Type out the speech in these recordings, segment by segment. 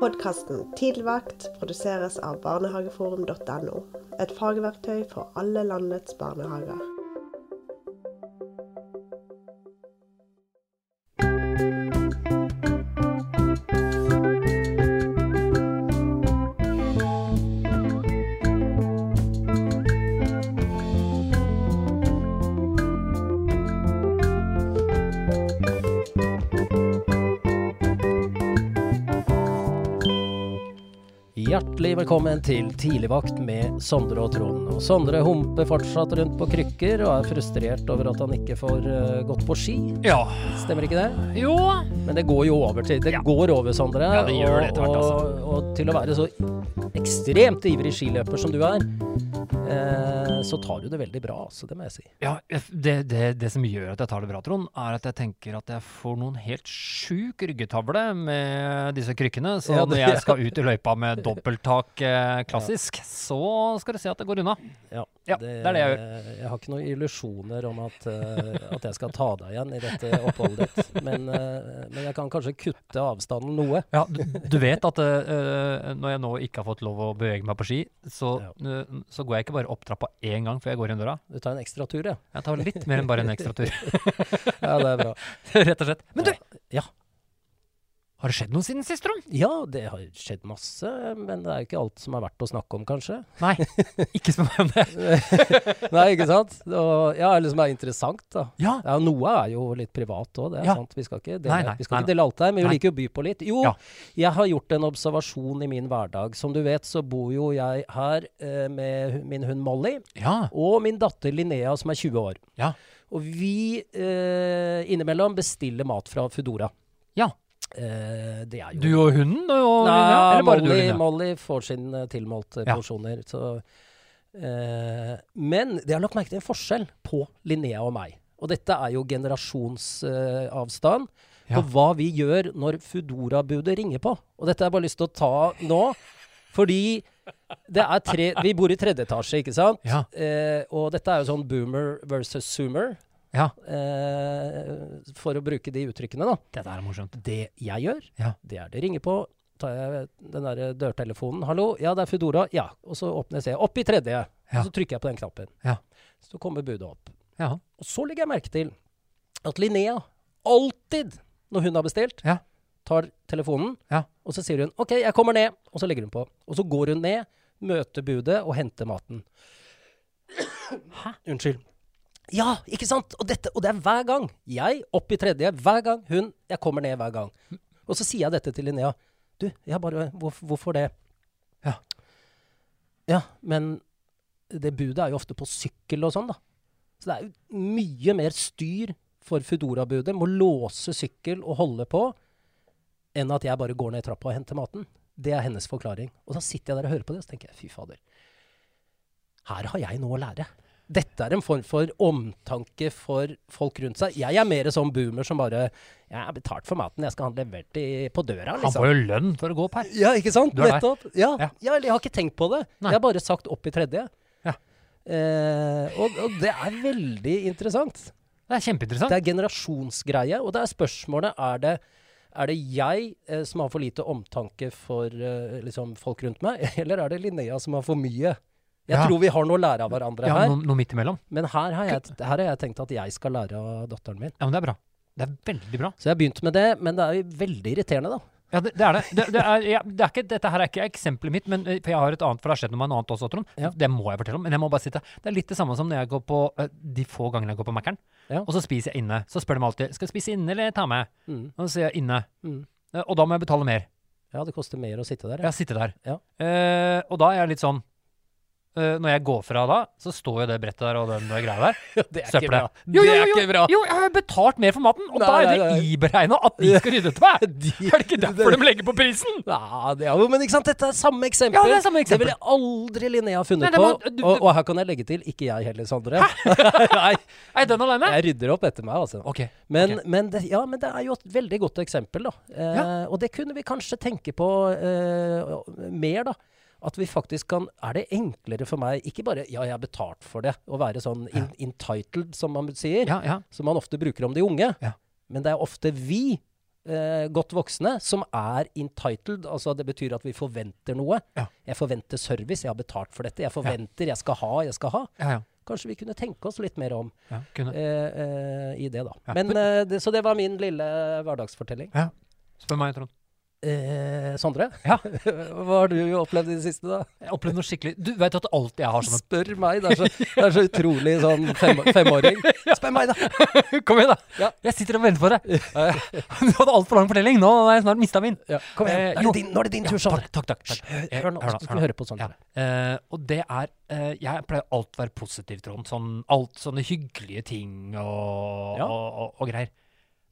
Podkasten Tidligvakt produseres av barnehageforum.no. Et fagverktøy for alle landets barnehager. Velkommen til Tidligvakt med Sondre og Trond. Og Sondre humper fortsatt rundt på krykker og er frustrert over at han ikke får uh, gått på ski. Ja. Stemmer ikke det? Jo. Men det går jo over til Det Ja. går over, Sondre. Ja, det gjør det etter hvert, altså. og, og til å være så ekstremt ivrig skiløper som du er, så tar du det veldig bra, altså. Det må jeg si. Ja, det, det, det som gjør at jeg tar det bra, Trond, er at jeg tenker at jeg får noen helt sjuk ryggetavle med disse krykkene. Så Ja, når jeg skal ut i løypa med dobbelttak eh, klassisk, så skal du se at det går unna. Ja, Ja, det er det jeg gjør. Jeg har ikke noen illusjoner om at, uh, at jeg skal ta deg igjen i dette oppholdet ditt, men, uh, men jeg kan kanskje kutte avstanden noe. Ja, du, du vet at eh, når jeg nå ikke har fått lov å bevege meg på ski, så, Ja. så går jeg ikke bare opp trappa én gang før jeg går inn døra. Du tar en ekstra tur, ja. Jeg tar litt mer enn bare en ekstra tur, Ja, det er bra. rett og slett. Men du, Ja. Har det skjedd noe siden sist, Trond? Ja, det har skjedd masse, men det er jo ikke alt som er verdt å snakke om, kanskje. Nei, ikke spør meg om det. Nei, ikke sant? Og, ja, eller som er interessant, da. Ja, Ja, Noe er jo litt privat òg, det er Ja. sant. Vi skal ikke dele, Nei, nei, vi skal nei, ikke dele alt her, men vi liker liker å by på litt. Jo, Ja. jeg har gjort en observasjon i min hverdag. Som du vet, så bor jo jeg her eh, med min hund Molly ja, og min datter Linnea, som er 20 år. ja. Og vi eh, innimellom bestiller mat fra Foodora. Ja. Eh, det er jo Du og hunden? Og Nei, ja, Eller bare du og Molly, får sin sine tilmålte Ja. porsjoner. Så, uh, men det har nok merket en forskjell på Linnea og meg. Og dette er jo generasjonsavstand Ja. på hva vi gjør når Foodora-budet ringer på. Og dette har jeg bare lyst til å ta nå, fordi det er tre Vi bor i tredje etasje, ikke sant? Ja. Eh, og dette er jo sånn boomer versus zoomer, Ja. eh, for å bruke de uttrykkene, da. Dette er morsomt. Det jeg gjør, Ja. det er det ringer på. Tar jeg den der dørtelefonen. 'Hallo, ja, det er Foodora.' Ja. Og så åpner jeg, opp i tredje. Ja. Og så trykker jeg på den knappen. Ja. Så kommer budet opp. Ja. Og så legger jeg merke til at Linnea alltid, når hun har bestilt, Ja. tar telefonen, Ja. og så sier hun 'OK, jeg kommer ned', og så legger hun på. Og så går hun ned, møter budet og henter maten. Hæ? Unnskyld. Ja, ikke sant? Og, dette, og det er hver gang. Jeg opp i tredje, hver gang. Hun Jeg kommer ned hver gang. Og så sier jeg dette til Linnea. Du, jeg bare hvorf, Hvorfor det? Ja. Ja, men det budet er jo ofte på sykkel og sånn, da. Så det er jo mye mer styr for Foodora-budet. Må låse sykkel og holde på, enn at jeg bare går ned trappa og henter maten. Det er hennes forklaring. Og da sitter jeg der og hører på det, og så tenker jeg fy fader. Her har jeg noe å lære. Dette er en form for omtanke for folk rundt seg. Jeg er mer sånn boomer som bare Jeg har betalt for maten, jeg skal ha den levert i, på døra, Han liksom. får jo lønn for å gå opp her. Ja, ikke sant? Nettopp. Ja. Ja. Ja. jeg har ikke tenkt på det. Nei. Jeg har bare sagt opp i tredje. Ja. Eh, og, og det er veldig interessant. Det er kjempeinteressant. Det er generasjonsgreie, og det er spørsmålet er det, er det jeg eh, som har for lite omtanke for eh, liksom folk rundt meg, eller er det Linnea som har for mye? Jeg Ja. tror vi har noe å lære av hverandre ja, her, noe, noe midt imellom. men her har, jeg, her har jeg tenkt at jeg skal lære av datteren min. Ja, men det er bra. Det er veldig bra. Så jeg har begynt med det, men det er jo veldig irriterende, da. Ja, det, det er det. det, det, er, ja, det er ikke, dette her er ikke eksempelet mitt, men eh, for jeg har et annet, for det har skjedd noe med en annet også, Trond. Ja. Det må jeg fortelle om. Men jeg må bare sitte. Det er litt det samme som når jeg går på eh, de få gangene jeg går på Mækkern, Ja. og så spiser jeg inne. Så spør de alltid skal jeg spise inne eller ta med. Mm. Og så sier jeg inne. Mm. Eh, Og da må jeg betale mer. Ja, det koster mer å sitte der. Ja, sitte der. Ja. Eh, og da er jeg litt sånn eh, Når jeg går fra da, så står jo det brettet der og den greia der. det er ikke bra. Jo, jo, det er jo, ikke bra. Jo, jeg har betalt mer for maten, og Nei, da er det iberegna at de skal rydde til meg! De- Er det ikke derfor de legger på prisen? Ja, det er jo, men ikke sant, dette er samme eksempel. Ja, det er samme eksempel. Det ville aldri Linnea funnet Nei, det må- på. du- og, og her kan jeg legge til, ikke jeg heller, Sondre. Nei, Er den alene? jeg rydder opp etter meg, altså. Okay. Men, okay. men, det, ja, men det er jo et veldig godt eksempel, da. Uh, Ja. Og det kunne vi kanskje tenke på uh, mer, da. At vi faktisk kan Er det enklere for meg Ikke bare 'ja, jeg har betalt for det', å være sånn in, entitled, som man sier, Ja, ja. som man ofte bruker om de unge. Ja. Men det er ofte vi eh, godt voksne som er entitled. Altså det betyr at vi forventer noe. Ja. Jeg forventer service. Jeg har betalt for dette. Jeg forventer, jeg skal ha, jeg skal ha. Ja, ja. Kanskje vi kunne tenke oss litt mer om ja eh, eh, i det, da. Ja. Men, eh, det, Så det var min lille hverdagsfortelling. Spør meg, Trond. Eh, Sondre, Ja. hva har du opplevd i det siste, da? Jeg opplevde noe skikkelig Du vet at alt jeg har som Spør meg. Det er så, det er så utrolig sånn fem, femåring. Spør meg, da! Kom igjen, da! Ja. Jeg sitter og venter på deg. Eh, du hadde altfor lang fortelling. Nå har jeg snart mista min. Ja, kom igjen. Eh, Nå er det din, nå er det din tur, Sondre. takk, takk, takk. Eh, Hør nå, hør nå, vi høre på Sondre. Eh, og det er eh, Jeg pleier alltid å være positiv, Trond. Sånn, alt sånne hyggelige ting og, og, og, og greier.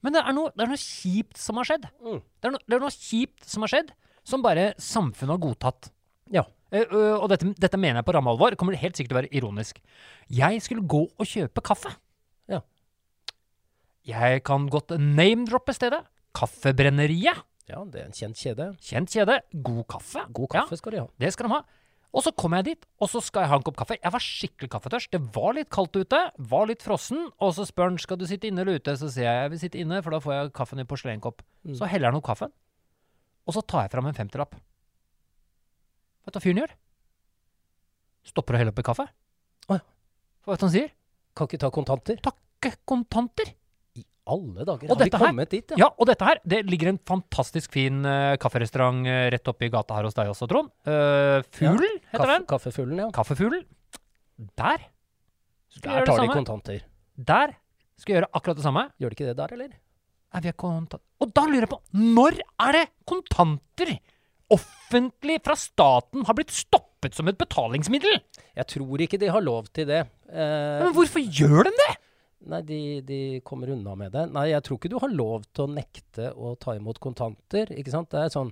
Men det er, noe, det er noe kjipt som har skjedd. Mm. Det, er no, det er noe kjipt som har skjedd, som bare samfunnet har godtatt. Ja. Uh, uh, og dette, dette mener jeg på ramme alvor. Kommer helt sikkert til å være ironisk. Jeg skulle gå og kjøpe kaffe. Ja. Jeg kan godt name-droppe stedet. Kaffebrenneriet. Ja, det er en kjent kjede. Kjent kjede. God kaffe. God kaffe skal de ha. Ja, det skal de ha. Og så kommer jeg dit, og så skal jeg ha en kopp kaffe. Jeg var skikkelig kaffetørst. Det var litt kaldt ute, var litt frossen. Og så spør han skal du sitte inne eller ute. Så sier jeg jeg vil sitte inne, for da får jeg kaffen i porselenkopp. Mm. Så heller han opp kaffen, og så tar jeg fram en femtilapp. Vet du hva fyren gjør? Stopper å helle oppi kaffe. Å ja. Vet du hva han sier? Kan ikke ta kontanter. Takke kontanter. Alle dager. Og har vi kommet her- dit, ja? Ja, og dette her, det ligger en fantastisk fin uh, kafferestaurant uh, rett oppi gata her hos deg også, Trond. Uh, Fuglen heter Kaffe, den. kaffefuglen, ja. Kaffefuglen. Der skal jeg Der gjøre det tar de kontanter. Der skal jeg gjøre akkurat det samme. Gjør de ikke det der, eller? Nei, vi har kontant... Og da lurer jeg på, når er det kontanter offentlig fra staten har blitt stoppet som et betalingsmiddel? Jeg tror ikke de har lov til det. Uh, Men hvorfor gjør de det? Nei, de, de kommer unna med det. Nei, jeg tror ikke du har lov til å nekte å ta imot kontanter. Ikke sant? Det er sånn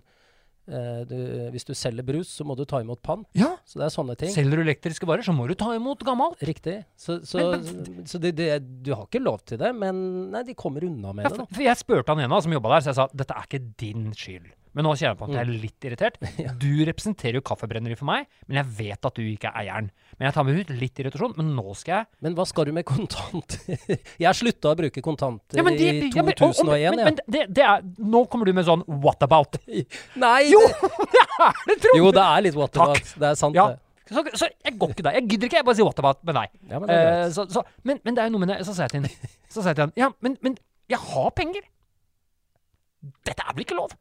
eh, du, Hvis du selger brus, så må du ta imot pant. Ja, Så det er sånne ting. selger du elektriske varer, så må du ta imot gammelt. Riktig. Så, så, så det, det, du har ikke lov til det, men nei, de kommer unna med Ja, det, da. for jeg spurte han ene som jobba der, så jeg sa dette er ikke din skyld. Men nå kjenner jeg på at jeg er litt irritert. Du representerer jo Kaffebrenneri for meg, men jeg vet at du ikke er eieren. Men jeg tar med ut litt irritasjon, men nå skal jeg Men hva skal du med kontanter? jeg slutta å bruke kontanter Ja, men det- i ja, men- og- og- 2001, men, jeg. men det, det er, Nå kommer du med sånn what about? Nei! Jo, det, det er det, jo, det er litt what Takk. about. Det er sant, Ja. det. Så, så jeg går ikke der. Jeg gidder ikke. Jeg bare sier what about med deg. Ja, men det er Eh, så, så, men, men det er jo noe med det. Så sa jeg til han Så sa jeg til han Ja, men, men jeg har penger. Dette er vel ikke lov?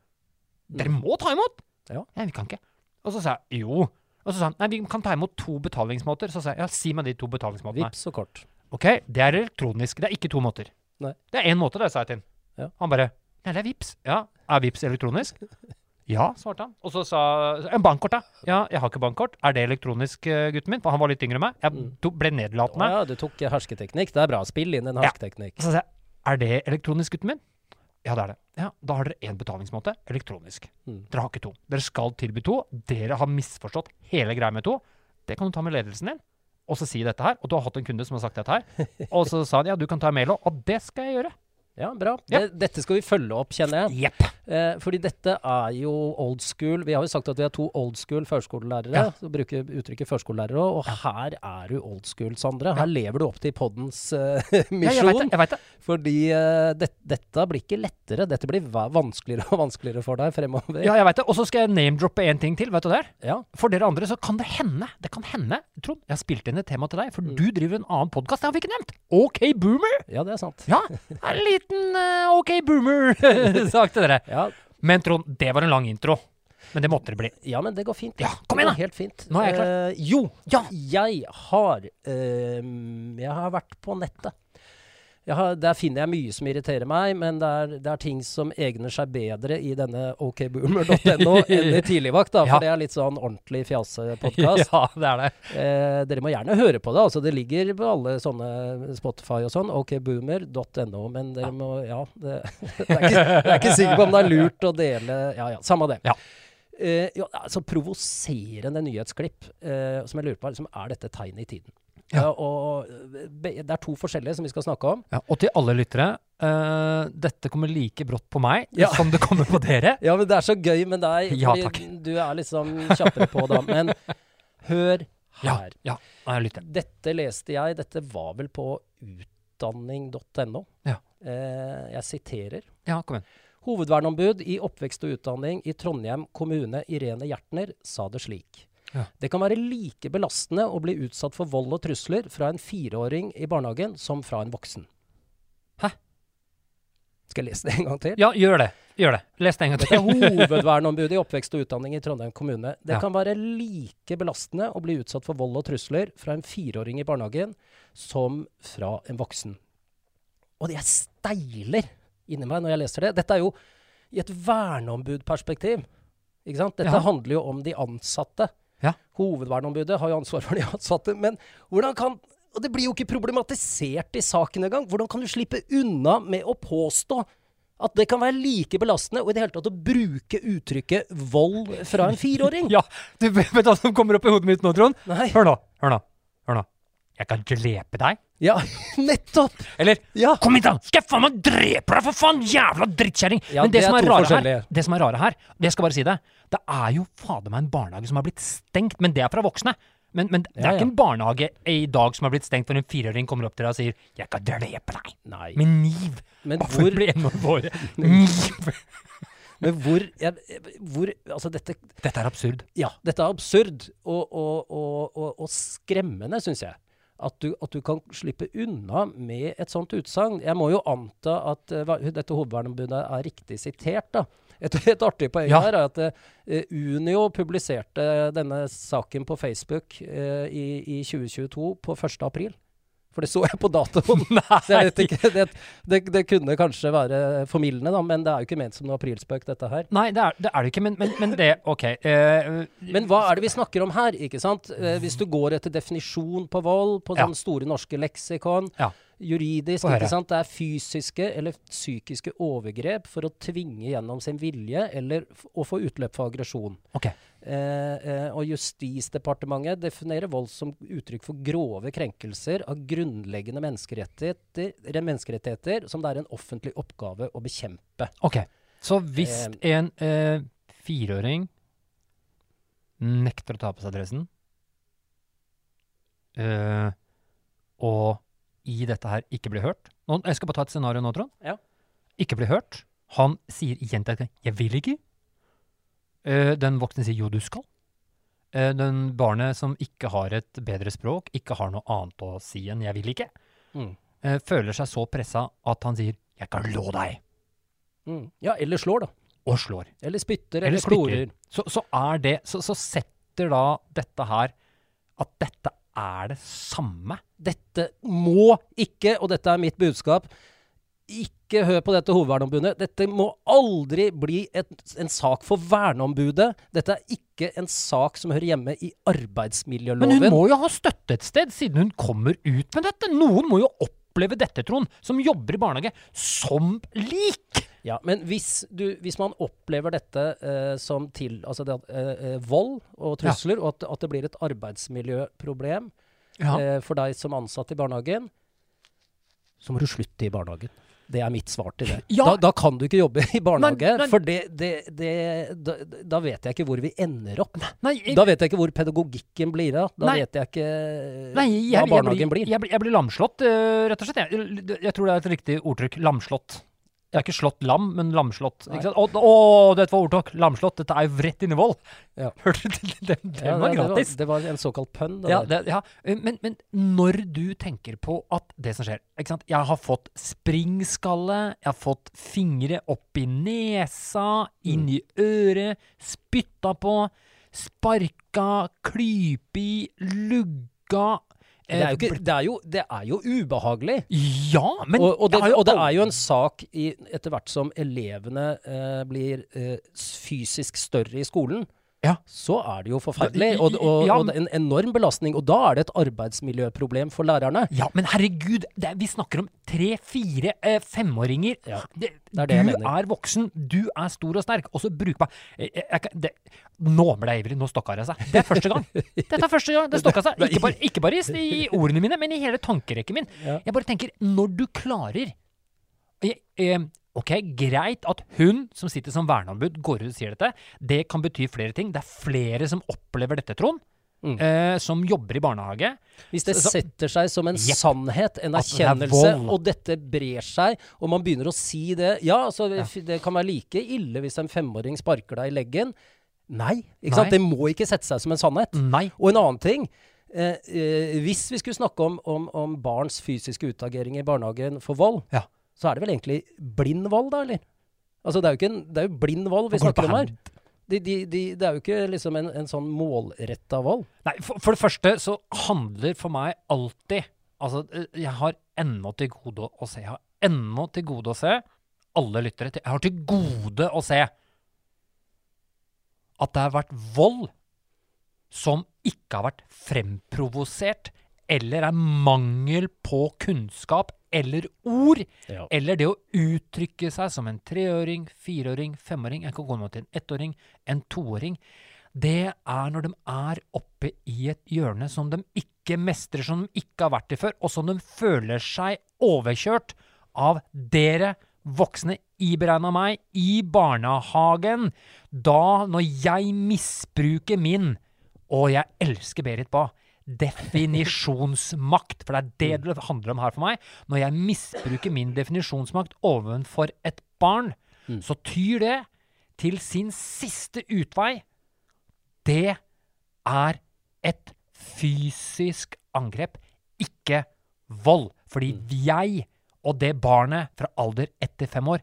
Dere må ta imot. Ja. Nei, vi kan ikke. Og så sa jeg jo. Og så sa han nei, vi kan ta imot to betalingsmåter. Så sa jeg ja, si meg de to betalingsmåtene. Vips og kort. Ok, det er elektronisk. Det er ikke to måter. Nei. Det er én måte, det, sa jeg til han. Ja. Han bare Nei, det er Vips. Ja, er Vips elektronisk? Ja, svarte han. Og så sa En bankkort, da? Ja, jeg har ikke bankkort. Er det elektronisk, eh, gutten min? For han var litt yngre enn meg. Jeg Mm. to, ble Å nedlatende. ja, du tok hersketeknikk. Det er bra. Spill inn en hersketeknikk. Ja. så sa jeg Er det elektronisk, gutten min? Ja, det er det. Ja, Da har dere én betalingsmåte. Elektronisk. Mm. Dere har ikke to. Dere skal tilby to. Dere har misforstått hele greia med to. Det kan du ta med ledelsen din. Og så si dette her. Og du har hatt en kunde som har sagt dette her. Og så sa han ja, du kan ta en mail òg. Og det skal jeg gjøre. Ja, bra. Ja. Det, dette skal vi følge opp, kjenner jeg. Yep. Eh, fordi dette er jo old school. Vi har jo sagt at vi er to old school førskolelærere. Ja. Så bruker uttrykket førskolelærere òg. Og her er du old school, Sondre. Her lever du opp til poddens eh, Ja, jeg vet misjon. det. Jeg vet det. fordi uh, det, dette blir ikke lettere. Dette blir vanskeligere og vanskeligere for deg fremover. Ja, jeg vet det. Og så skal jeg name-droppe én ting til. Vet du det? Ja. For dere andre så kan det hende Det kan hende, Trond, jeg har spilt inn et tema til deg, for Mm. du driver en annen podkast. Det har vi ikke nevnt. OK Boomer. ja, det er sant. Ja, en liten eh, OK Boomer-sak til dere. Ja, Men Trond, det var en lang intro. Men det måtte det bli. ja, men det går fint. Ja, kom igjen går Helt fint. Nå er jeg klar. Uh, jo, Ja. jeg har uh, Jeg har vært på nettet. Har, der finner jeg mye som irriterer meg, men det er, det er ting som egner seg bedre i denne okboomer.no enn i Tidligvakt. Da, for Ja. det er litt sånn ordentlig fjasepodkast. Ja, det er det. Eh, dere må gjerne høre på det. altså Det ligger på alle sånne Spotify og sånn. okboomer.no. Men dere må Ja. Det, det er ikke, jeg er ikke sikker på om det er lurt å dele Ja ja, samme det. Ja. Eh, jo, altså Provoserende nyhetsklipp eh, som jeg lurer på, liksom, er dette tegnet i tiden? Ja. Eh, og Det er to forskjellige som vi skal snakke om. Ja, og til alle lyttere, uh, dette kommer like brått på meg Ja. som det kommer på dere. Ja, men det er så gøy med deg, Ja, du er liksom kjappere på da. Men hør her. ja, jeg lytter. Dette leste jeg, dette var vel på utdanning.no. Ja. Uh, jeg siterer. Ja, kom igjen. Hovedverneombud i oppvekst og utdanning i Trondheim kommune, Irene Gjertner, sa det slik. Ja. Det kan være like belastende å bli utsatt for vold og trusler fra en fireåring i barnehagen som fra en voksen. Hæ? Skal jeg lese det en gang til? Ja, gjør det. Gjør det. Les det en gang til. Dette er hovedverneombudet i oppvekst og utdanning i Trondheim kommune. Det Ja. kan være like belastende å bli utsatt for vold og trusler fra en fireåring i barnehagen som fra en voksen. Og det jeg steiler inni meg når jeg leser det. Dette er jo i et verneombudperspektiv. Dette Ja. handler jo om de ansatte. Ja. Hovedverneombudet har jo ansvar for de ansatte. Men hvordan kan Og det blir jo ikke problematisert i saken engang. Hvordan kan du slippe unna med å påstå at det kan være like belastende og i det hele tatt å bruke uttrykket vold fra en fireåring? Ja, du vet hva som kommer opp i hodet mitt nå, Trond? Hør nå. Hør nå. Hør nå. Jeg kan drepe deg. Ja, nettopp! Eller Ja. Kom hit, da! Skal jeg faen meg drepe deg, for faen! Jævla drittkjerring! Ja, Men det, det som er er her, det som er rare her, jeg skal bare si det, det er jo fader meg en barnehage som har blitt stengt, men det er fra voksne. Men, men det er Ja, ja. ikke en barnehage i dag som har blitt stengt, hvor en fireåring kommer opp til deg og sier 'Jeg kan drepe deg' Nei. med niv. Men hvor, å en av våre. Niv! men hvor, jeg, hvor Altså, dette Dette er absurd. Ja, dette er absurd og, og, og, og skremmende, syns jeg. At du, at du kan slippe unna med et sånt utsagn. Jeg må jo anta at uh, dette hovedverneombudet er riktig sitert, da. Et, et artig poeng Ja. her er at uh, Unio publiserte denne saken på Facebook uh, i, i 2022 på 1. april. For det så jeg på datoen. Jeg ikke, det, det, det kunne kanskje være formildende, da, men det er jo ikke ment som noe aprilspøk, dette her. Nei, det er det, er det ikke, men, men, men det OK. Uh, Men hva er det vi snakker om her? ikke sant? Uh, hvis du går etter definisjon på vold, på Ja. sånne store norske leksikon, Ja. juridisk, ikke sant? det er fysiske eller psykiske overgrep for å tvinge gjennom sin vilje eller å få utløp for aggresjon. OK. Eh, eh, og Justisdepartementet definerer vold som uttrykk for grove krenkelser av grunnleggende menneskerettigheter, menneskerettigheter som det er en offentlig oppgave å bekjempe. ok. Så hvis en eh, fireåring nekter å ta på seg dressen, eh, og i dette her ikke blir hørt nå, Jeg skal bare ta et scenario nå, Trond. Ja. Ikke blir hørt. Han sier gjentatt 'jeg vil ikke'. Eh, den voksne sier 'jo, du skal'. Eh, den barnet som ikke har et bedre språk, ikke har noe annet å si enn 'jeg vil ikke', Mm. eh, føler seg så pressa at han sier 'jeg kan lå deg', Mm. Ja, eller slår, da. og slår. Eller spytter, Eller eller, klorer. Så, så er det så, så setter da dette her at dette er det samme. Dette må ikke, og dette er mitt budskap, ikke hør på dette hovedverneombudet. Dette må aldri bli et, en sak for verneombudet. Dette er ikke en sak som hører hjemme i arbeidsmiljøloven. Men hun må jo ha støtte et sted, siden hun kommer ut med dette. Noen må jo oppleve dette, Trond, som jobber i barnehage, som lik. Ja, men hvis, du, hvis man opplever dette eh, som til, altså det, eh, eh, vold og trusler, og at, at det blir et arbeidsmiljøproblem eh, for deg som ansatt i barnehagen, så må du slutte i barnehagen. Det er mitt svar til det. Ja. Da, da kan du ikke jobbe i barnehage, Men- men- for det, det, det, da, da vet jeg ikke hvor vi ender opp. Nei, jeg, Da vet jeg ikke hvor pedagogikken blir av. Da Nei. vet jeg ikke nei, jeg, hva jeg, barnehagen blir, blir. jeg, blir, jeg blir lamslått, eh, rett og slett. Jeg, jeg tror det er et riktig ordtrykk. Lamslått. Jeg har ikke slått lam, men lamslått. Ikke? Å, å, dette var ordtak! Lamslått. Dette er jo rett inn i vold. Ja. Hørte du? Den, den, Ja, var gratis. Det var, det var en såkalt pønn. Ja, ja. eh, Men, men når du tenker på at det som skjer? Jeg har fått springskalle, jeg har fått fingre opp i nesa, inn i øret, spytta på, sparka, klypi, lugga Det er, jo ikke, det, er jo, det er jo ubehagelig. Ja, men og, og, det, og det er jo en sak i, etter hvert som elevene eh, blir eh, fysisk større i skolen. Ja. Så er det jo forferdelig, og, og, ja, og det er en enorm belastning. Og da er det et arbeidsmiljøproblem for lærerne. Ja, men herregud, det, er- vi snakker om tre, fire, eh, femåringer. Ja, det, er det jeg du mener. er voksen, du er stor og sterk, og så bruk Jeg, jeg, jeg, det, nå ble jeg ivrig, nå stokka det seg. Det er første gang. Dette er første gang det stokka seg. Ikke bare, ikke bare i, i ordene mine, men i hele tankerekken min. Ja. Jeg bare tenker, når du klarer jeg, eh, Ok, greit at hun som sitter som verneombud, går ut og sier dette. Det kan bety flere ting. Det er flere som opplever dette, Trond. Mm. Uh, som jobber i barnehage. Hvis det Så- setter seg som en yep. sannhet, en erkjennelse, det og dette brer seg, og man begynner å si det Ja, altså, Ja. det kan være like ille hvis en femåring sparker deg i leggen. Nei. ikke Nei. sant? Det må ikke sette seg som en sannhet. Nei. Og en annen ting. Eh, eh, hvis vi skulle snakke om, om, om barns fysiske utagering i barnehagen for vold, Ja. Så er det vel egentlig blind vold, da, eller? Altså, det er jo, en, det er jo blind vold vi snakker om her. De, de, de, det er jo ikke liksom en, en sånn målretta vold. Nei, for, for det første så handler for meg alltid Altså, eh, jeg har ennå til gode å se. Jeg har ennå til gode å se alle lyttere til Jeg har til gode å se at det har vært vold som ikke har vært fremprovosert, eller er mangel på kunnskap eller ord, Ja. eller det å uttrykke seg som en treåring, fireåring, femåring, jeg kan gå til en ettåring, en toåring, det er når de er oppe i et hjørne som de ikke mestrer, som de ikke har vært i før, og som de føler seg overkjørt av dere voksne, iberegna meg, i barnehagen. Da, når jeg misbruker min, og jeg elsker Berit Bae, definisjonsmakt, for det er det det handler om her for meg. Når jeg misbruker min definisjonsmakt overfor et barn, Mm. så tyr det til sin siste utvei. Det er et fysisk angrep, ikke vold. Fordi jeg og det barnet fra alder etter fem år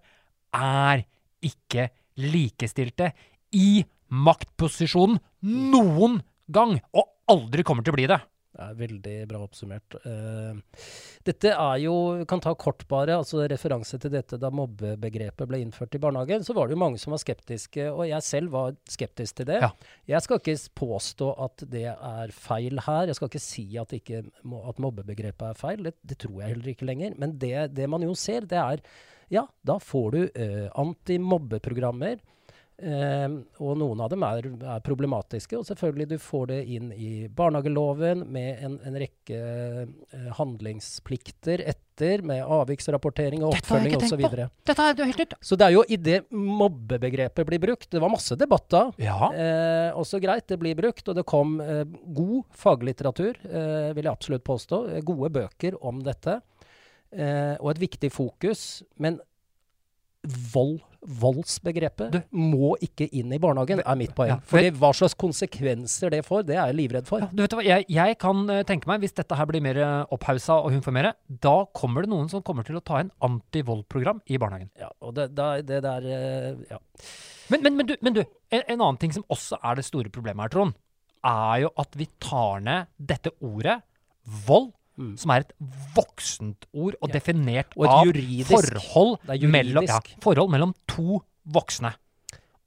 er ikke likestilte i maktposisjonen noen gang, og aldri kommer til å bli det. Det er veldig bra oppsummert. Eh, dette er jo kan ta kort bare, altså referanse til dette da mobbebegrepet ble innført i barnehagen. Så var det jo mange som var skeptiske, og jeg selv var skeptisk til det. Ja. Jeg skal ikke påstå at det er feil her. Jeg skal ikke si at, ikke, at mobbebegrepet er feil. Det, det tror jeg heller ikke lenger. Men det, det man jo ser, det er ja, da får du uh, antimobbeprogrammer. Eh, og noen av dem er, er problematiske. Og selvfølgelig du får det inn i barnehageloven med en, en rekke eh, handlingsplikter etter, med avviksrapportering og har oppfølging osv. Dette helt nytt. Så det er jo i det mobbebegrepet blir brukt Det var masse debatt da. Ja. Eh, også greit, det blir brukt, og det kom eh, god faglitteratur, vil jeg absolutt påstå. Gode bøker om dette. Eh, og et viktig fokus. Men vold, voldsbegrepet Du- må ikke inn i barnehagen, er mitt poeng. Ja, Fordi hva slags konsekvenser det får, det er jeg livredd for. Ja, du vet hva, jeg, jeg kan eh, tenke meg, hvis dette her blir mer eh, opphausa og hun får mer, da kommer det noen som kommer til å ta inn antivoldprogram i barnehagen. Ja, og det, det der eh, ja. Men, men, men, du, men du en, en annen ting som også er det store problemet her, Trond, er jo at vi tar ned dette ordet, vold, Mm. som er et voksent ord og Ja. definert Og av forhold mellom, ja, forhold mellom to voksne.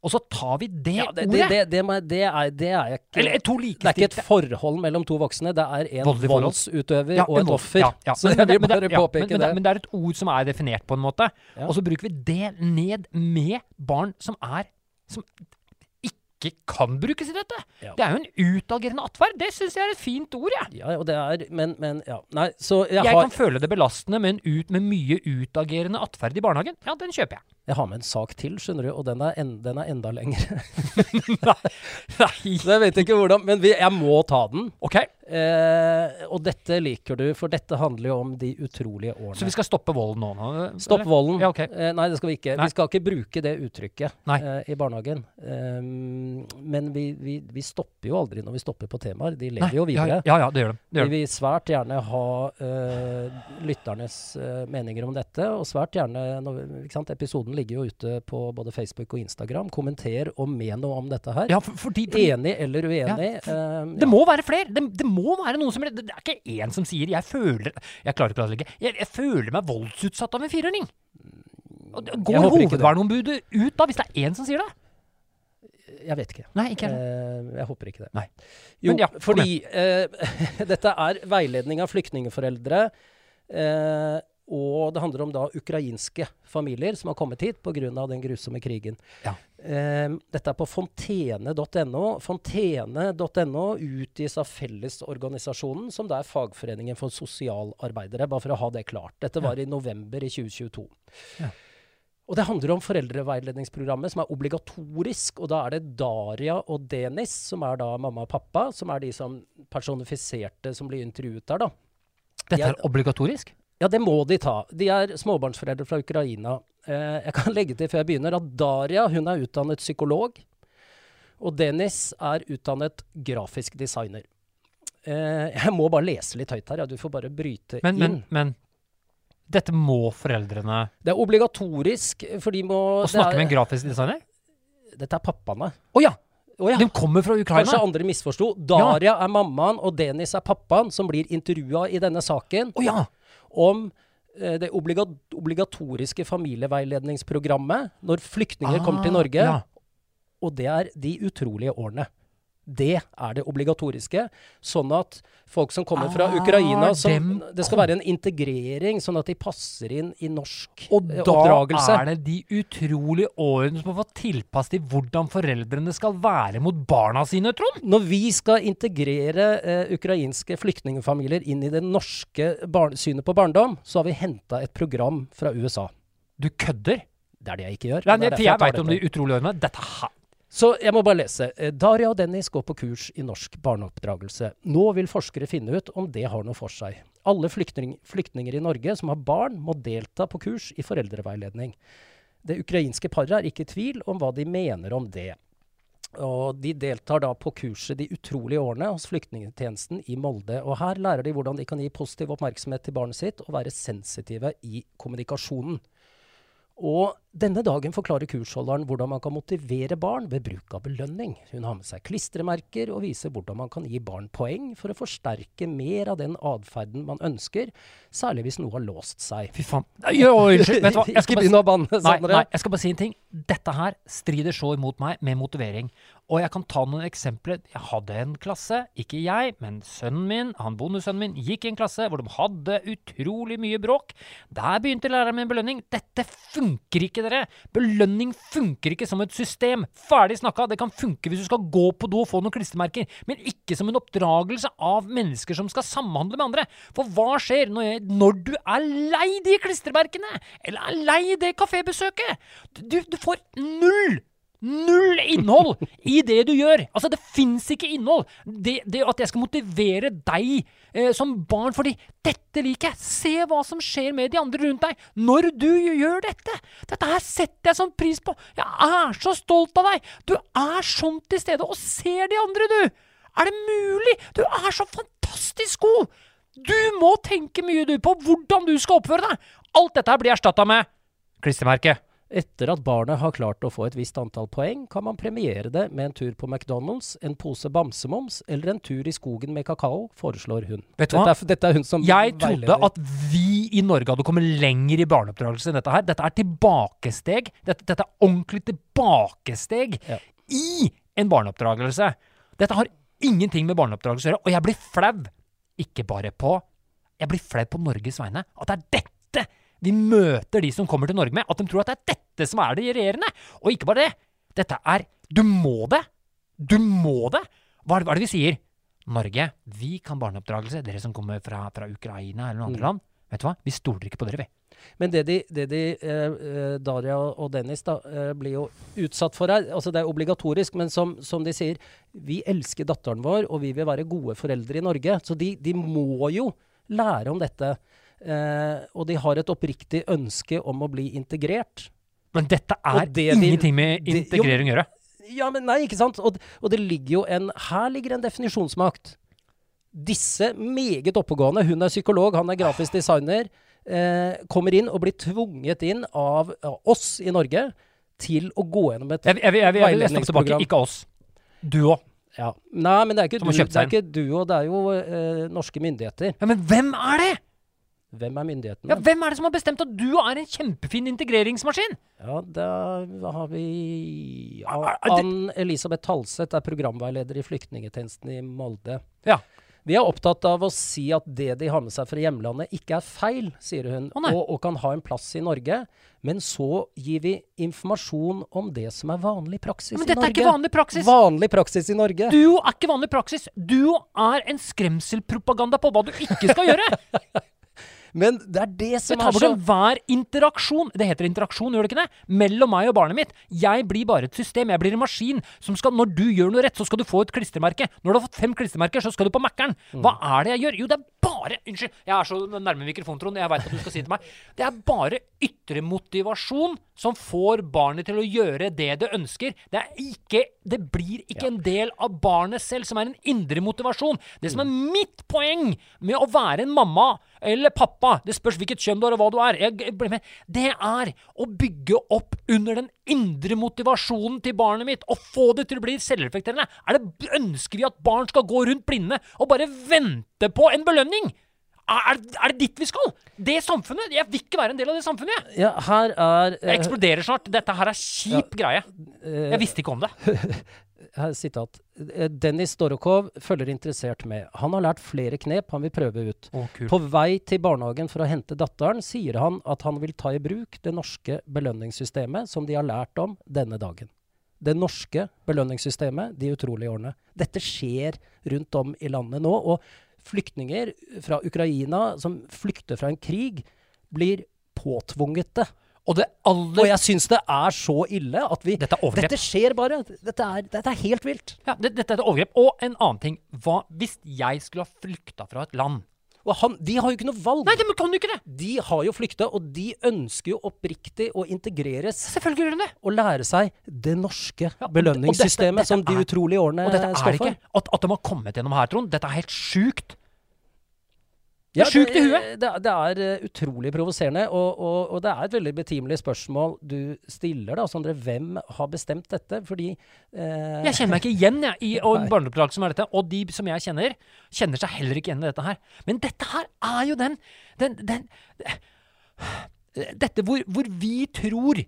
Og så tar vi det, ja det, ordet. det, det, det, det, er, det er ikke eller to Det er ikke et forhold mellom to voksne, det er en voldsutøver Ja, og en et offer. ja, ja. Så Men- jeg vil det- bare påpeke men, men, det. Men det er et ord som er definert på en måte. Og så bruker vi det ned med barn som er Som ikke kan brukes i dette. Ja. Det er jo en utagerende atferd. Det syns jeg er et fint ord, jeg. Ja, og det er Men, men ja. Nei, så jeg, Jeg har, kan føle det belastende med, en ut, med mye utagerende atferd i barnehagen. Ja, den kjøper jeg. Jeg har med en sak til, skjønner du, og den er, en, den er enda lengre. Nei. Så jeg vet ikke hvordan Men vi, jeg må ta den. OK, Eh, og dette liker du, for dette handler jo om de utrolige årene. så vi skal stoppe volden nå? nå Stopp volden. Ja, ok. Eh, nei, det skal vi ikke. Nei. Vi skal ikke bruke det uttrykket eh, i barnehagen. Um, men vi, vi, vi stopper jo aldri når vi stopper på temaer. De lever Nei, jo videre. Ja, ja, det gjør de. Det Vi gjør de. vil svært gjerne ha eh, lytternes eh, meninger om dette, og svært gjerne når, ikke sant? Episoden ligger jo ute på både Facebook og Instagram. Kommenter og men noe om dette her. Ja, for, fordi, de, Enig eller uenig. eh, Det må være flere! Det, det må være noen som Det det er ikke én som sier 'jeg føler Jeg klarer ikke å legge jeg, jeg føler meg voldsutsatt av en firhjørning'. Går hovedverneombudet ut da, hvis det er én som sier det? Jeg vet ikke. Nei, ikke. Eh, jeg håper ikke det. Nei. Jo, ja, fordi eh, dette er veiledning av flyktningforeldre. Eh, og det handler om da ukrainske familier som har kommet hit pga. den grusomme krigen. Ja. Um, dette er på fontene.no. Fontene.no utgis av Fellesorganisasjonen, som da er fagforeningen for sosialarbeidere. Bare for å ha det klart. Dette var i november i 2022. Ja. Og det handler om foreldreveiledningsprogrammet, som er obligatorisk. Og da er det Daria og Denis, som er da mamma og pappa, som er de som personifiserte som blir intervjuet der, da. Dette er obligatorisk? Ja, det må de ta. De er småbarnsforeldre fra Ukraina. Eh, jeg kan legge til før jeg begynner at Daria hun er utdannet psykolog. Og Dennis er utdannet grafisk designer. Eh, jeg må bare lese litt høyt her. Ja. Du får bare bryte Men, men, inn. men dette må foreldrene Det er obligatorisk, for de må Å snakke er- med en grafisk designer? Dette er pappaene. Å ja! Oh, ja. De kommer fra Ukraina? Kanskje andre misforsto. Daria er mammaen, og Dennis er pappaen, som blir intervjua i denne saken. Oh, ja! Om eh, det obligatoriske familieveiledningsprogrammet når flyktninger kommer til Ah, Norge. ja. Og det er de utrolige årene. Det er det obligatoriske. Sånn at folk som kommer fra Ah, Ukraina som, Det skal være en integrering, sånn at de passer inn i norsk Og eh, da oppdragelse. er det de utrolige årene som må få tilpass til hvordan foreldrene skal være mot barna sine, Trond. Når vi skal integrere eh, ukrainske flyktningfamilier inn i det norske synet på barndom, så har vi henta et program fra USA. Du kødder? Det er det jeg ikke gjør. Nei, jeg, jeg tar veit om de utrolige årene. Dette her Så jeg må bare lese. Eh, Daria og Dennis går på kurs i norsk barneoppdragelse. Nå vil forskere finne ut om det har noe for seg. Alle flyktning flyktninger i Norge som har barn, må delta på kurs i foreldreveiledning. Det ukrainske paret er ikke i tvil om hva de mener om det. Og de deltar da på kurset De utrolige årene hos Flyktningtjenesten i Molde. Og her lærer de hvordan de kan gi positiv oppmerksomhet til barnet sitt og være sensitive i kommunikasjonen. Og denne dagen forklarer kursholderen hvordan man kan motivere barn ved bruk av belønning. Hun har med seg klistremerker og viser hvordan man kan gi barn poeng for å forsterke mer av den atferden man ønsker, særlig hvis noe har låst seg. Fy faen. Jo, unnskyld. Vet du hva? Jeg skal bare, nei, nei, jeg skal bare si en ting. Dette her strider så imot meg med motivering. Og jeg kan ta noen eksempler. Jeg hadde en klasse, ikke jeg, men sønnen min, han bondesønnen min, gikk i en klasse hvor de hadde utrolig mye bråk. Der begynte læreren med belønning. Dette funker ikke, dere! Belønning funker ikke som et system. Ferdig snakka. Det kan funke hvis du skal gå på do og få noen klistremerker, men ikke som en oppdragelse av mennesker som skal samhandle med andre. For hva skjer når, jeg, når du er lei de klistremerkene? Eller er lei det kafébesøket? Du, du får null Null innhold i det du gjør! Altså, det fins ikke innhold! Det, det at jeg skal motivere deg eh, som barn fordi 'dette liker jeg', se hva som skjer med de andre rundt deg når du gjør dette! Dette her setter jeg sånn pris på! Jeg er så stolt av deg! Du er sånn til stede og ser de andre, du! Er det mulig? Du er så fantastisk god! Du må tenke mye, du, på hvordan du skal oppføre deg! Alt dette her blir erstatta med klistremerke. Etter at barnet har klart å få et visst antall poeng, kan man premiere det med en tur på McDonald's, en pose bamsemums eller en tur i skogen med kakao, foreslår hun. Vet du hva? Dette er, dette er hun som Jeg trodde veileder. at vi i Norge hadde kommet lenger i barneoppdragelse enn dette her. Dette er tilbakesteg. Dette, dette er ordentlig tilbakesteg Ja. i en barneoppdragelse. Dette har ingenting med barneoppdragelse å gjøre, og jeg blir flau. Ikke bare på Jeg blir flau på Norges vegne. At det er dette vi møter de som kommer til Norge med. At de tror at det er dette som er det regjerende. Og ikke bare det. Dette er Du må det! Du må det! Hva er det, hva er det vi sier? Norge, vi kan barneoppdragelse. Dere som kommer fra, fra Ukraina eller noen andre Mm. land. Vet du hva? Vi stoler ikke på dere, vi. Men det de, det de eh, eh, Daria og Dennis da, eh, blir jo utsatt for her altså Det er obligatorisk, men som, som de sier, vi elsker datteren vår, og vi vil være gode foreldre i Norge. Så de, de må jo lære om dette. Eh, og de har et oppriktig ønske om å bli integrert. Men dette er det ingenting med integrering å gjøre. Ja, men nei, ikke sant? Og, og det ligger jo en Her ligger en definisjonsmakt. Disse meget oppegående, hun er psykolog, han er grafisk designer, eh, kommer inn og blir tvunget inn av, av oss i Norge til å gå gjennom et Jeg, jeg, jeg, jeg, tilbake. Ikke oss. Du òg. ja. Nei, men det er ikke du, det er ikke du og det er jo eh, norske myndigheter. Ja, men hvem er det? Hvem er myndighetene? Ja, Hvem er det som har bestemt at du er en kjempefin integreringsmaskin? Ja, da har vi ja, Er- er det- Ann Elisabeth Talseth er programveileder i Flyktningetjenesten i Molde. Ja. Vi er opptatt av å si at det de har med seg fra hjemlandet, ikke er feil, sier hun, oh, og, og kan ha en plass i Norge. Men så gir vi informasjon om det som er vanlig praksis Men i dette er ikke vanlig praksis. Vanlig praksis i Norge. Du er ikke vanlig praksis. Du er en skremselpropaganda på hva du ikke skal gjøre. Men det er det Det som tar er bort så enhver interaksjon. Det heter interaksjon, gjør det ikke det? Mellom meg og barnet mitt. Jeg blir bare et system. Jeg blir en maskin som skal Når du gjør noe rett, så skal du få et klistremerke. Når du har fått fem klistremerker, så skal du på Mækkern. Hva er det jeg gjør? Jo, det er bare Unnskyld, jeg er så nærme mikrofonen, Trond. Jeg veit at du skal si det til meg. Det er bare ytre motivasjon som får barnet til å gjøre det det ønsker. Det er ikke Det blir ikke en del av barnet selv, som er en indre motivasjon. Det som er mitt poeng med å være en mamma eller pappa, det spørs hvilket kjønn du har og hva du er, jeg, med, det er å bygge opp under den indre motivasjonen til barnet mitt og få det til å bli selvreflekterende. Er det, ønsker vi at barn skal gå rundt blinde og bare vente på en belønning? Er, er det dit vi skal? Det samfunnet? Jeg vil ikke være en del av det samfunnet. Jeg, Ja, her er jeg eksploderer snart. Dette her er kjip greie. eh, Jeg visste ikke om det. her, sitat. Eh, Dennis Dorokov følger interessert med. Han har lært flere knep han vil prøve ut. Å. På vei til barnehagen for å hente datteren sier han at han vil ta i bruk det norske belønningssystemet som de har lært om denne dagen. Det norske belønningssystemet de utrolige årene. Dette skjer rundt om i landet nå. Og flyktninger fra Ukraina som flykter fra en krig, blir påtvunget det. Og det Og jeg syns det er så ille at vi Dette. Dette skjer bare. Dette er, dette er helt vilt. ja, det, Dette er et overgrep. Og en annen ting. Hva hvis jeg skulle ha flykta fra et land? Og han, de har jo ikke noe valg. Nei, de kan jo ikke det! De har jo flykta, og de ønsker jo oppriktig å integreres Selvfølgelig gjør de det. og lære seg det norske Ja, belønningssystemet dette- som de utrolige årene Og dette er det ikke. At, at de har kommet gjennom her, Trond. Dette er helt sjukt. Ja, Det. Det, det er eh, utrolig provoserende, og, og, og det er et veldig betimelig spørsmål du stiller, da, Sondre. Hvem har bestemt dette? Fordi eh, Jeg kjenner meg ikke igjen jeg, i en barneoppdrag som er dette. Og de som jeg kjenner, kjenner seg heller ikke igjen i dette her. Men dette her er jo den, den, den Dette hvor, hvor vi tror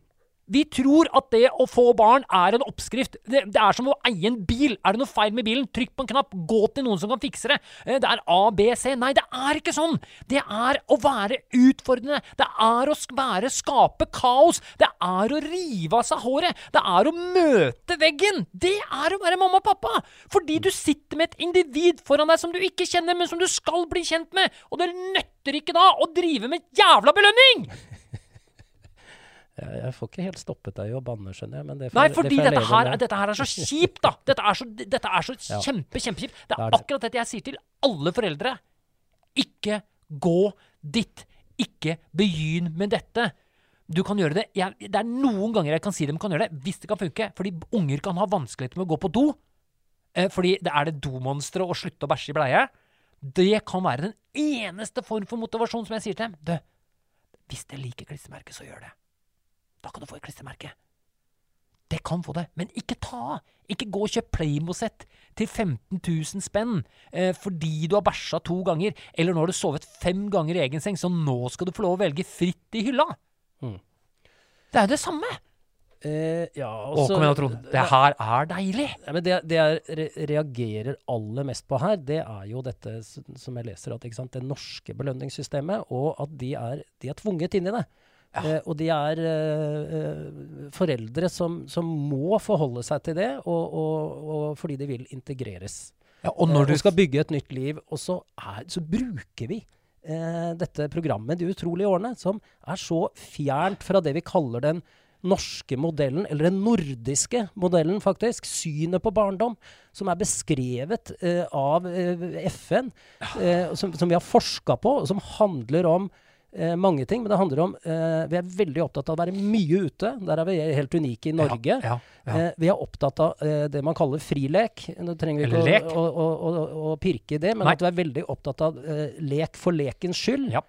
vi tror at det å få barn er en oppskrift. Det, det er som å eie en bil. Er det noe feil med bilen, trykk på en knapp. Gå til noen som kan fikse det. Eh, Det er A, B, C. Nei, det er ikke sånn. Det er å være utfordrende. Det er å være, skape kaos. Det er å rive av seg håret. Det er å møte veggen. Det er å være mamma og pappa. Fordi du sitter med et individ foran deg som du ikke kjenner, men som du skal bli kjent med. Og det nytter ikke da å drive med jævla belønning! Jeg, jeg får ikke helt stoppet deg i å banne, skjønner jeg. Men det får, Nei, det fordi jeg dette her, dette her er så kjipt, da! Dette er så, dette er så Ja. kjempe, kjempekjipt. Det Det er det. akkurat dette jeg sier til alle foreldre. Ikke gå dit. Ikke begynn med dette. Du kan gjøre det. Jeg, det er noen ganger jeg kan si dem kan gjøre det, hvis det kan funke. Fordi unger kan ha vanskeligheter med å gå på do. Eh, fordi det er det domonsteret å slutte å bæsje i bleie. Det kan være den eneste form for motivasjon som jeg sier til dem. Du, hvis dere liker klistremerket, så gjør det. Da kan du få et klistremerke. Det kan få det, men ikke ta! Ikke gå og kjøp Playmo-sett til 15 000 spenn eh, fordi du har bæsja to ganger, eller nå har du sovet fem ganger i egen seng, så nå skal du få lov å velge fritt i hylla! Mm. Det er jo det samme! Eh, ja, Å, kom igjen, Trond. Det her er deilig! Ja, men det, det jeg reagerer aller mest på her, det er jo dette som jeg leser, at det norske belønningssystemet, og at de er, de er tvunget inn i det. Eh, og de er eh, eh, foreldre som, som må forholde seg til det, og, og, og fordi de vil integreres. Ja, og Eh, når du og skal bygge et nytt liv. Og så, er, så bruker vi eh, dette programmet De utrolige årene, som er så fjernt fra det vi kaller den norske modellen, eller den nordiske modellen, faktisk. Synet på barndom, som er beskrevet eh, av eh, FN, eh, som, som vi har forska på, og som handler om eh, mange ting. Men det handler om eh, Vi er veldig opptatt av å være mye ute. Der er vi helt unike i Norge. Ja, ja. Eh, vi er opptatt av eh, det man kaller frilek. Nå trenger vi ikke å, å, å, å, pirke i det, men Nei. at vi er veldig opptatt av eh, lek for lekens skyld. Ja.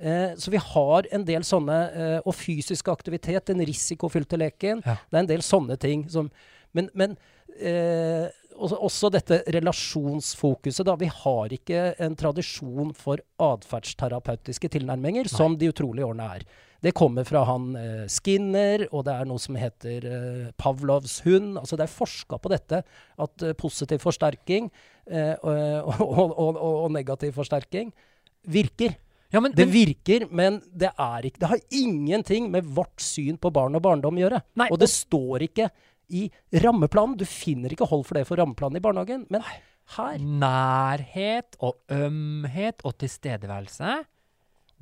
Eh, så vi har en del sånne eh, Og fysisk aktivitet, den risikofylte leken. Ja. Det er en del sånne ting som Men, men eh, også, også dette relasjonsfokuset, da. Vi har ikke en tradisjon for atferdsterapeutiske tilnærminger, som De utrolige årene er. Det kommer fra han eh, Skinner, og det er noe som heter eh, Pavlovs hund. Altså Det er forska på dette, at eh, positiv forsterking eh, og, og, og, og, og negativ forsterking virker. Ja, men, Det men, virker, men det, er ikke, det har ingenting med vårt syn på barn og barndom å gjøre. Nei, og det står ikke i rammeplanen. Du finner ikke hold for det for rammeplanen i barnehagen. Men her nærhet og ømhet og tilstedeværelse,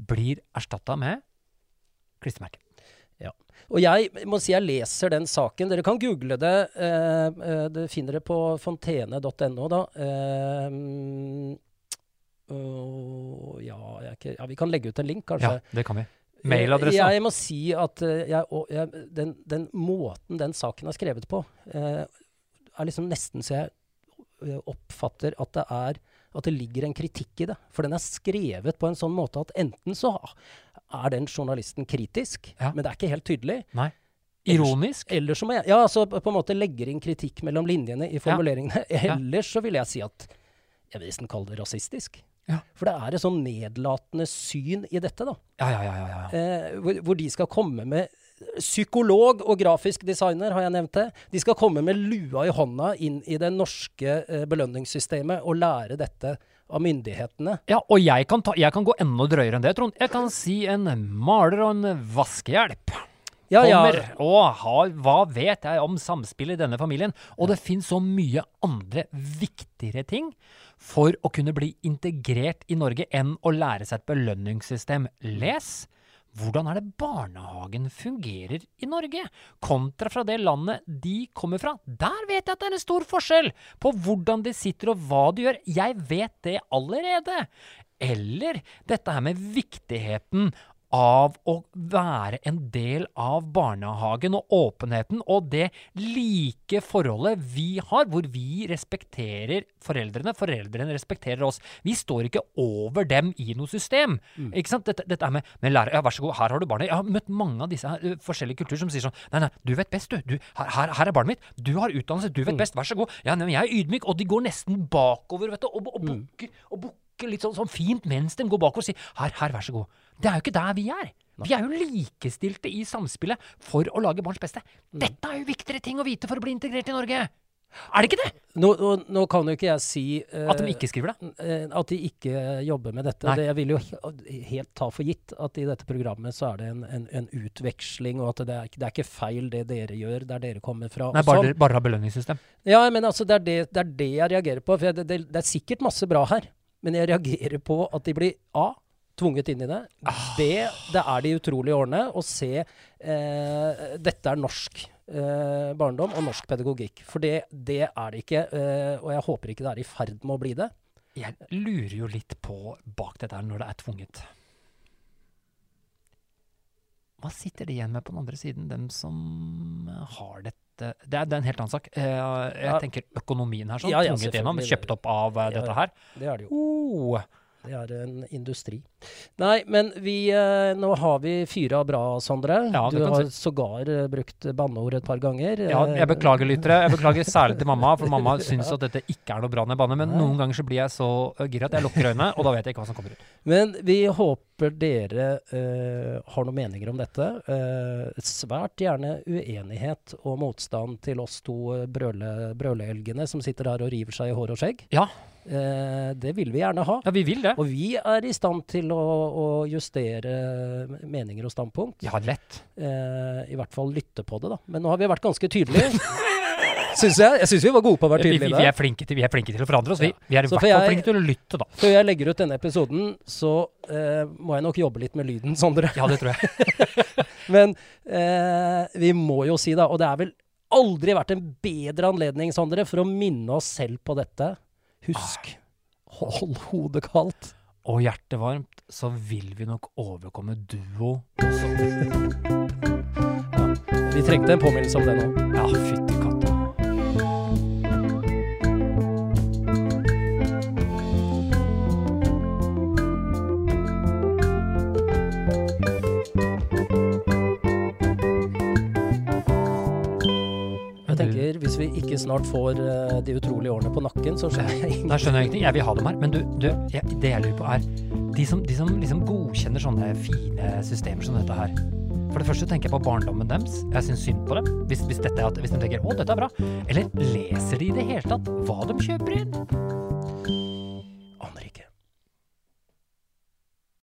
blir erstatta med klistremerke. Og jeg må si jeg leser den saken. Dere kan google det. Eh, eh, dere finner det på fontene.no, da. Eh, øh, ja, ikke, ja, vi kan legge ut en link, kanskje. Ja, det kan vi. Mailadresse. Jeg, jeg må si at eh, jeg, jeg, den, den måten den saken er skrevet på, eh, er liksom nesten så jeg eh, oppfatter at det er at det ligger en kritikk i det. For den er skrevet på en sånn måte at enten så er den journalisten kritisk, Ja. men det er ikke helt tydelig. Nei. Ironisk. Eller så må jeg ja, altså på en måte legger inn kritikk mellom linjene i formuleringene. Ellers så vil jeg si at jeg vil nesten kalle det rasistisk. Ja. For det er et sånn nedlatende syn i dette, da. Ja, ja, ja. ja, ja. Eh, hvor, hvor de skal komme med Psykolog og grafisk designer, har jeg nevnt det. De skal komme med lua i hånda inn i det norske eh, belønningssystemet og lære dette av myndighetene. Ja, og jeg kan, ta, jeg kan gå enda drøyere enn det, Trond. Jeg kan si en maler og en vaskehjelp. Ja, ja. Kommer og har Hva vet jeg om samspillet i denne familien? Og det finnes så mye andre viktigere ting for å kunne bli integrert i Norge enn å lære seg et belønningssystem. Les hvordan er det barnehagen fungerer i Norge, kontra fra det landet de kommer fra. Der vet jeg at det er en stor forskjell på hvordan de sitter og hva de gjør. Jeg vet det allerede. Eller dette her med viktigheten av å være en del av barnehagen og åpenheten og det like forholdet vi har, hvor vi respekterer foreldrene, foreldrene respekterer oss. Vi står ikke over dem i noe system. Ikke sant? Dette, dette er med, med lærer, ja, vær så god, her har du barnet. Jeg har møtt mange av disse her, uh, forskjellige kulturer som sier sånn, nei, nei, du vet best, du. du her, her, her er barnet mitt. Du har utdannelse, du vet best, vær så god. Ja, nei, men jeg er ydmyk, og de går nesten bakover, vet du, og, og bukker, og bukker litt sånn, sånn fint mens de går bakover og sier, her, her, vær så god. Det er jo ikke der vi er. Vi er jo likestilte i samspillet for å lage barns beste. Dette er jo viktigere ting å vite for å bli integrert i Norge. Er det ikke det? Nå, nå, nå kan jo ikke jeg si uh, At de ikke skriver det? Uh, at de ikke jobber med dette. Det, jeg vil jo helt ta for gitt at i dette programmet så er det en, en, en utveksling, og at det er, det er ikke feil det dere gjør der dere kommer fra. Nei, bare, sånn. bare ha belønningssystem. Ja, men altså, det er det, det er det jeg reagerer på. For det, det er sikkert masse bra her, men jeg reagerer på at de blir A. Tvunget inn i det. B. Det er de utrolige årene. Og C. Eh, dette er norsk eh, barndom og norsk pedagogikk. For det, det er det ikke. Eh, og jeg håper ikke det er i ferd med å bli det. Jeg lurer jo litt på bak dette her når det er tvunget. Hva sitter de igjen med på den andre siden, dem som har dette Det er, det er en helt annen sak. Eh, jeg tenker økonomien her, sånn. Ja, ja, tvunget gjennom, kjøpt opp av eh, dette her. Det er det jo. Oh. Det er en industri. Nei, men vi eh, Nå har vi fyra bra, Sondre. Ja, du har si. sågar eh, brukt banneord et par ganger. Ja, Eh, jeg beklager, lyttere. Jeg beklager særlig til mamma, for mamma syns at dette ikke er noe bra når jeg banner. Men Nei. noen ganger så blir jeg så øh, gira at jeg lukker øynene, og da vet jeg ikke hva som kommer ut. Men vi håper dere eh, har noen meninger om dette. Eh, svært gjerne uenighet og motstand til oss to eh, brøle, brøleelgene som sitter her og river seg i hår og skjegg. Ja. Eh, det vil vi gjerne ha. Ja, vi vil det. Og vi er i stand til å, å justere meninger og standpunkt. Ja, lett. Eh, I hvert fall lytte på det, da. Men nå har vi vært ganske tydelige. Synes jeg. Jeg syns vi var gode på å være Vi, vi, tydelige vi, er flinke til, vi er flinke til å forandre oss. Vi, vi er i hvert fall flinke til å lytte, da. Før jeg legger ut denne episoden, så eh, må jeg nok jobbe litt med lyden, Sondre. Ja, det tror jeg. Men eh, vi må jo si, da, og det er vel aldri vært en bedre anledning, Sondre, for å minne oss selv på dette. Husk, hold hodet kaldt. Og hjertet varmt, så vil vi nok overkomme duo også. Vi trengte en påminnelse om det nå. Ja, fytti katta. Hvis vi ikke snart får eh, de utrolige årene på nakken, så skjønner jeg ingenting. Nei, skjønner jeg ingenting. Jeg vil ha dem her. Men du, du jeg, det jeg lurer på er De som, de som liksom godkjenner sånne fine systemer som dette her. For det første tenker jeg på barndommen deres. Jeg syns synd på dem. Hvis, hvis, dette, hvis de tenker 'å, dette er bra'. Eller leser de i det hele tatt hva de kjøper inn?